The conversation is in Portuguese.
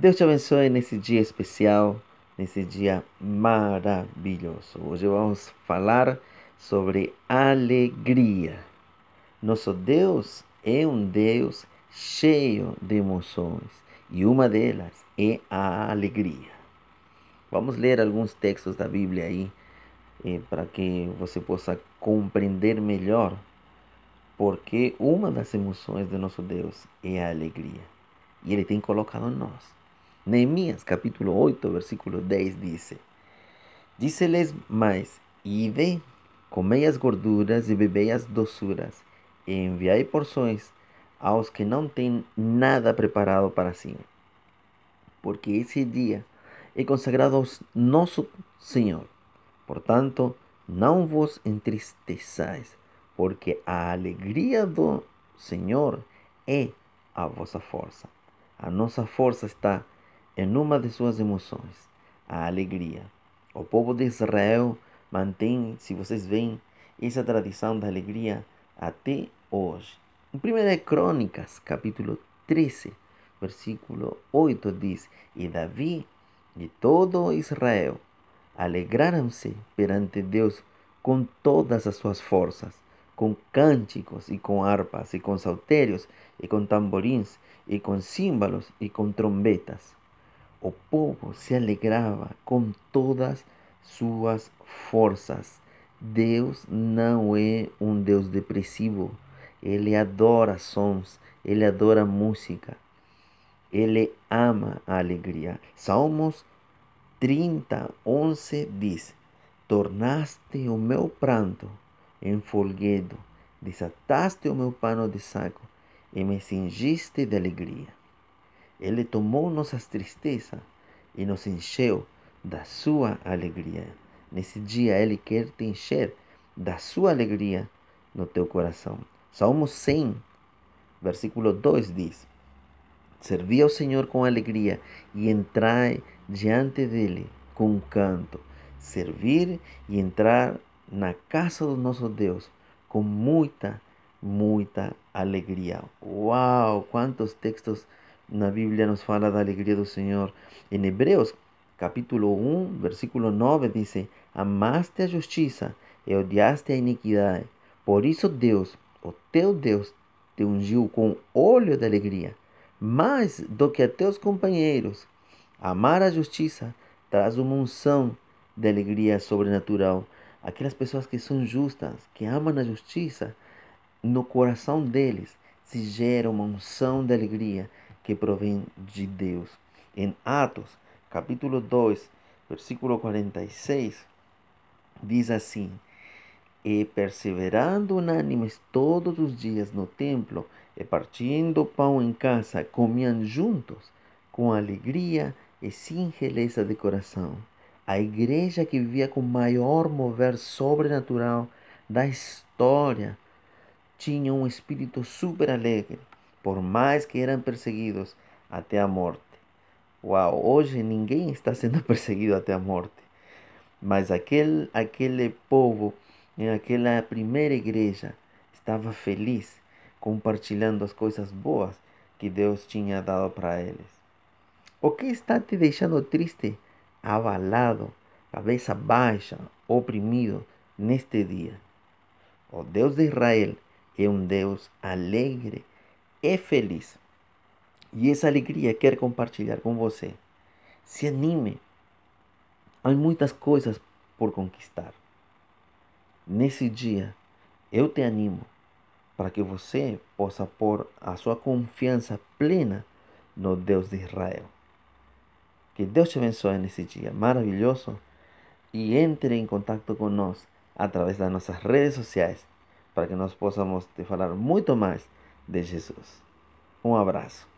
Deus te abençoe nesse dia especial, nesse dia maravilhoso. Hoje vamos falar sobre alegria. Nosso Deus é um Deus cheio de emoções e uma delas é a alegria. Vamos ler alguns textos da Bíblia aí eh, para que você possa compreender melhor porque uma das emoções de nosso Deus é a alegria e Ele tem colocado em nós. Neemias capítulo 8, versículo 10 diz: Disse-lhes mais: Ide, comei as gorduras e bebei as doçuras, e enviai porções aos que não têm nada preparado para si. Porque esse dia é consagrado ao nosso Senhor. Portanto, não vos entristeçais, porque a alegria do Senhor é a vossa força. A nossa força está em uma de suas emoções, a alegria. O povo de Israel mantém, se vocês veem, essa tradição da alegria até hoje. Em 1 Crônicas, capítulo 13, versículo 8 diz: E Davi e todo Israel alegraram-se perante Deus com todas as suas forças, com cânticos e com harpas e com saltérios e com tamborins e com símbolos e com trombetas o povo se alegrava com todas suas forças. Deus não é um Deus depressivo. Ele adora sons, ele adora música. Ele ama a alegria. Salmos 30, 11 diz: Tornaste o meu pranto em folguedo, desataste o meu pano de saco e me cingiste de alegria. Ele tomou nossas tristezas e nos encheu da sua alegria. Nesse dia, Ele quer te encher da sua alegria no teu coração. Salmo 100, versículo 2 diz: Servi ao Senhor com alegria e entrai diante dele com canto. Servir e entrar na casa do nosso Deus com muita, muita alegria. Uau! Quantos textos na Bíblia nos fala da alegria do Senhor. Em Hebreus, capítulo 1, versículo 9, diz: Amaste a justiça e odiaste a iniquidade. Por isso Deus, o teu Deus, te ungiu com óleo de alegria, mais do que a teus companheiros. Amar a justiça traz uma unção de alegria sobrenatural. Aquelas pessoas que são justas, que amam a justiça, no coração deles se gera uma unção de alegria que provém de Deus. Em Atos, capítulo 2, versículo 46, diz assim: E perseverando unânimes todos os dias no templo, e partindo pão em casa, comiam juntos, com alegria e singeleza de coração. A igreja que vivia com maior mover sobrenatural da história tinha um espírito super alegre por mais que eram perseguidos até a morte. Uau, hoje ninguém está sendo perseguido até a morte. Mas aquele, aquele povo, em aquela primeira igreja, estava feliz, compartilhando as coisas boas que Deus tinha dado para eles. O que está te deixando triste, abalado, cabeça baixa, oprimido neste dia? O Deus de Israel é um Deus alegre é feliz e essa alegria quer compartilhar com você. Se anime. Há muitas coisas por conquistar. Nesse dia, eu te animo para que você possa pôr a sua confiança plena no Deus de Israel. Que Deus te abençoe nesse dia maravilhoso e entre em contato conosco através das nossas redes sociais para que nós possamos te falar muito mais de Jesus. Um abraço.